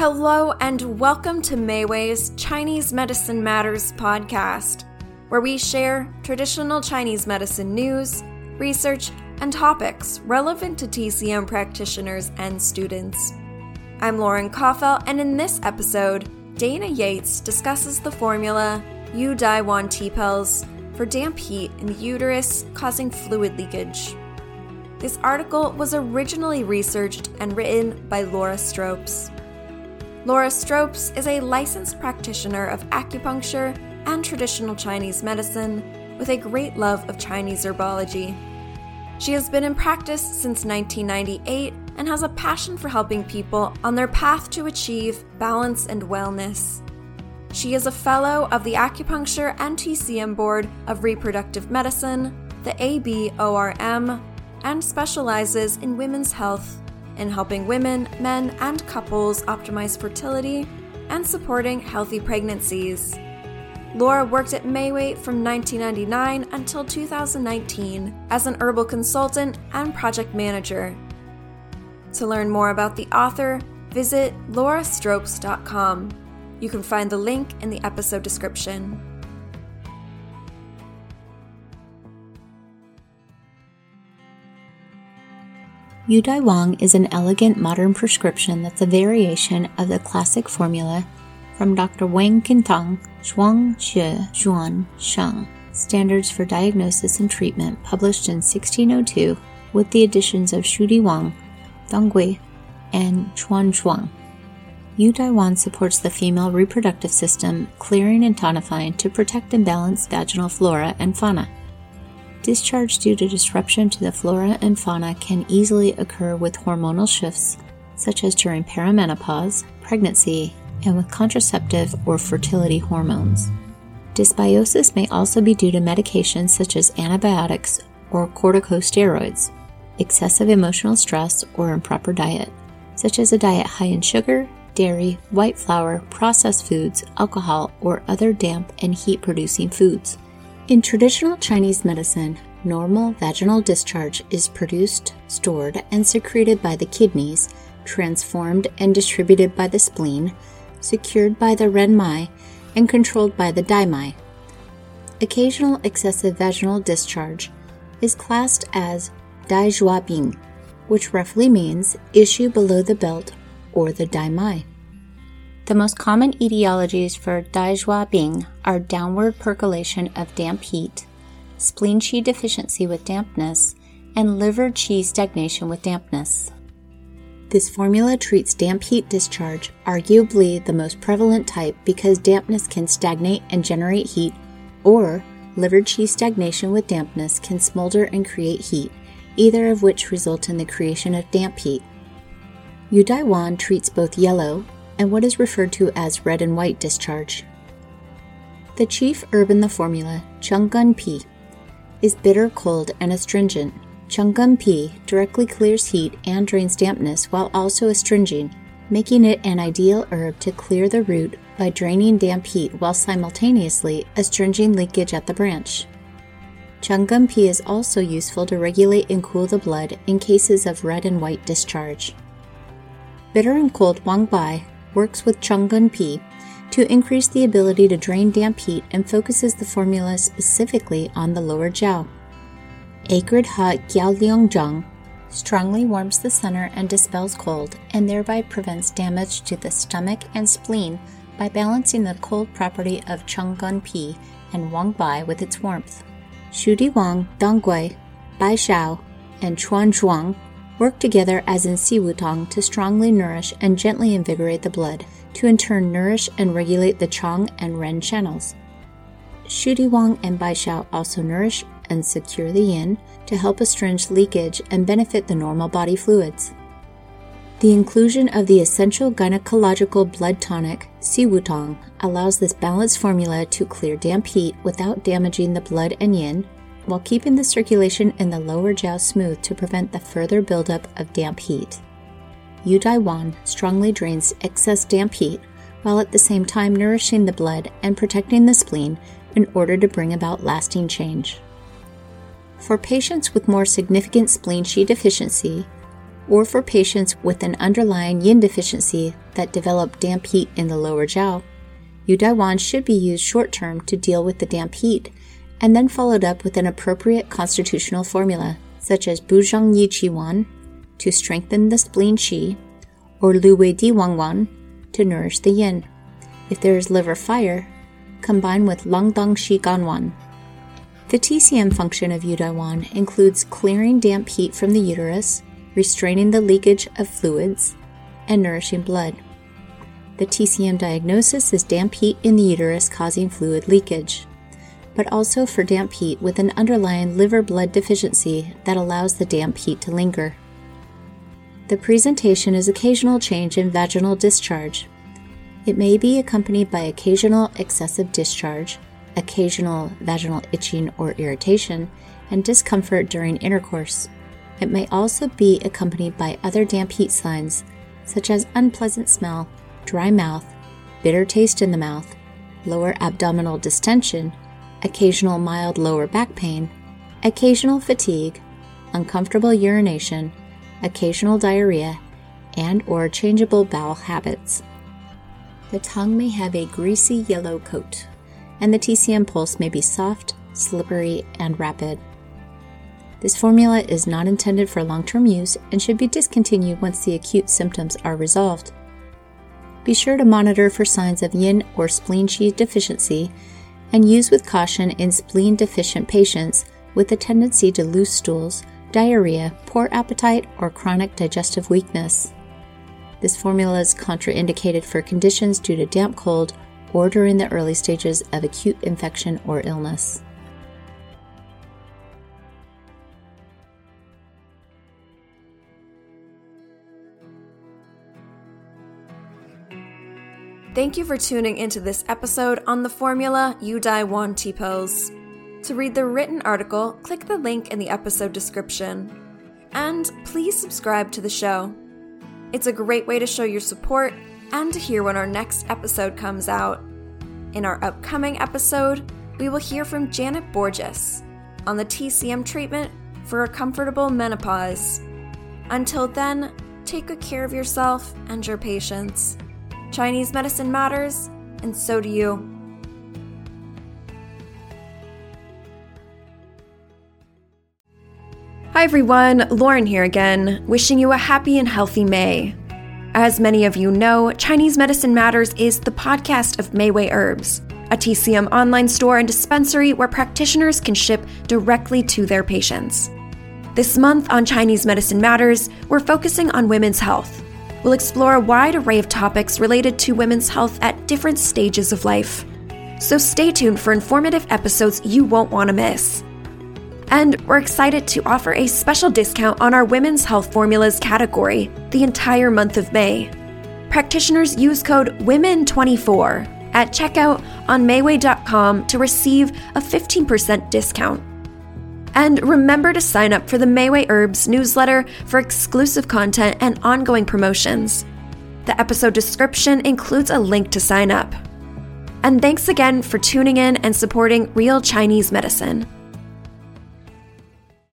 Hello, and welcome to Mayway's Chinese Medicine Matters podcast, where we share traditional Chinese medicine news, research, and topics relevant to TCM practitioners and students. I'm Lauren Koffel, and in this episode, Dana Yates discusses the formula Yu Dai Wan Teapills for damp heat in the uterus causing fluid leakage. This article was originally researched and written by Laura Stropes. Laura Stropes is a licensed practitioner of acupuncture and traditional Chinese medicine with a great love of Chinese herbology. She has been in practice since 1998 and has a passion for helping people on their path to achieve balance and wellness. She is a fellow of the Acupuncture and TCM Board of Reproductive Medicine, the ABORM, and specializes in women's health in helping women, men, and couples optimize fertility and supporting healthy pregnancies. Laura worked at Mayway from 1999 until 2019 as an herbal consultant and project manager. To learn more about the author, visit laurastropes.com. You can find the link in the episode description. Yu Dai Wan is an elegant modern prescription that's a variation of the classic formula from Dr. Wang Qintang, Zhuang Xue Zhuan Sheng, Standards for Diagnosis and Treatment, published in 1602, with the additions of Shu Di Huang, Dong and Chuan Xiong. Yu Dai supports the female reproductive system, clearing and tonifying to protect and balance vaginal flora and fauna. Discharge due to disruption to the flora and fauna can easily occur with hormonal shifts, such as during perimenopause, pregnancy, and with contraceptive or fertility hormones. Dysbiosis may also be due to medications such as antibiotics or corticosteroids, excessive emotional stress, or improper diet, such as a diet high in sugar, dairy, white flour, processed foods, alcohol, or other damp and heat producing foods. In traditional Chinese medicine, normal vaginal discharge is produced, stored, and secreted by the kidneys, transformed and distributed by the spleen, secured by the renmai, and controlled by the daimai. Occasional excessive vaginal discharge is classed as dai bing, which roughly means issue below the belt or the daimai. The most common etiologies for Dai Xia Bing are downward percolation of damp heat, spleen qi deficiency with dampness, and liver qi stagnation with dampness. This formula treats damp heat discharge, arguably the most prevalent type because dampness can stagnate and generate heat, or liver qi stagnation with dampness can smolder and create heat, either of which result in the creation of damp heat. Yu Dai Wan treats both yellow and what is referred to as red and white discharge. The chief herb in the formula, Chun Gen Pi, is bitter, cold, and astringent. Chun Gen Pi directly clears heat and drains dampness while also astringing, making it an ideal herb to clear the root by draining damp heat while simultaneously astringing leakage at the branch. Chun Gen Pi is also useful to regulate and cool the blood in cases of red and white discharge. Bitter and cold Huang Bai works with Chun Gen Pi to increase the ability to drain damp heat and focuses the formula specifically on the lower jiao. Acrid hot Gao Liang Jiang strongly warms the center and dispels cold, and thereby prevents damage to the stomach and spleen by balancing the cold property of Chun Gen Pi and Huang Bai with its warmth. Shu Di Huang, Dang Gui, Bai Shao, and Chuan Xiong work together as in si Siwutong to strongly nourish and gently invigorate the blood, to in turn nourish and regulate the Chong and Ren channels. Wang and Baishao also nourish and secure the yin to help astringe leakage and benefit the normal body fluids. The inclusion of the essential gynecological blood tonic, si Siwutong, allows this balanced formula to clear damp heat without damaging the blood and yin while keeping the circulation in the lower jiao smooth to prevent the further buildup of damp heat. Yu Dai Wan strongly drains excess damp heat while at the same time nourishing the blood and protecting the spleen in order to bring about lasting change. For patients with more significant spleen qi deficiency or for patients with an underlying yin deficiency that develop damp heat in the lower jiao, Yu Dai Wan should be used short term to deal with the damp heat, and then followed up with an appropriate constitutional formula, such as Bu Zhong Yi Qi Wan, to strengthen the spleen qi, or Liu Wei Di Huang Wan, to nourish the yin. If there is liver fire, combine with Long Dan Xie Gan Wan. The TCM function of Yu Dai Wan includes clearing damp heat from the uterus, restraining the leakage of fluids, and nourishing blood. The TCM diagnosis is damp heat in the uterus causing fluid leakage, but also for damp heat with an underlying liver blood deficiency that allows the damp heat to linger. The presentation is occasional change in vaginal discharge. It may be accompanied by occasional excessive discharge, occasional vaginal itching or irritation, and discomfort during intercourse. It may also be accompanied by other damp heat signs, such as unpleasant smell, dry mouth, bitter taste in the mouth, lower abdominal distension, occasional mild lower back pain, occasional fatigue, uncomfortable urination, occasional diarrhea, and or changeable bowel habits. The tongue may have a greasy yellow coat, and the TCM pulse may be soft, slippery, and rapid. This formula is not intended for long term use and should be discontinued once the acute symptoms are resolved. Be sure to monitor for signs of yin or spleen qi deficiency and use with caution in spleen deficient patients with a tendency to loose stools, diarrhea, poor appetite, or chronic digestive weakness. This formula is contraindicated for conditions due to damp cold or during the early stages of acute infection or illness. Thank you for tuning into this episode on the formula Yu Dai Wan Teapills. To read the written article, click the link in the episode description. And please subscribe to the show. It's a great way to show your support and to hear when our next episode comes out. In our upcoming episode, we will hear from Janet Borges on the TCM treatment for a comfortable menopause. Until then, take good care of yourself and your patients. Chinese medicine matters, and so do you. Hi everyone, Lauren here again, wishing you a happy and healthy May. As many of you know, Chinese Medicine Matters is the podcast of Mayway Herbs, a TCM online store and dispensary where practitioners can ship directly to their patients. This month on Chinese Medicine Matters, we're focusing on women's health We'll explore a wide array of topics related to women's health at different stages of life. So stay tuned for informative episodes you won't want to miss. And we're excited to offer a special discount on our women's health formulas category the entire month of May. Practitioners use code WOMEN24 at checkout on Mayway.com to receive a 15% discount. And remember to sign up for the Mayway Herbs newsletter for exclusive content and ongoing promotions. The episode description includes a link to sign up. And thanks again for tuning in and supporting Real Chinese Medicine.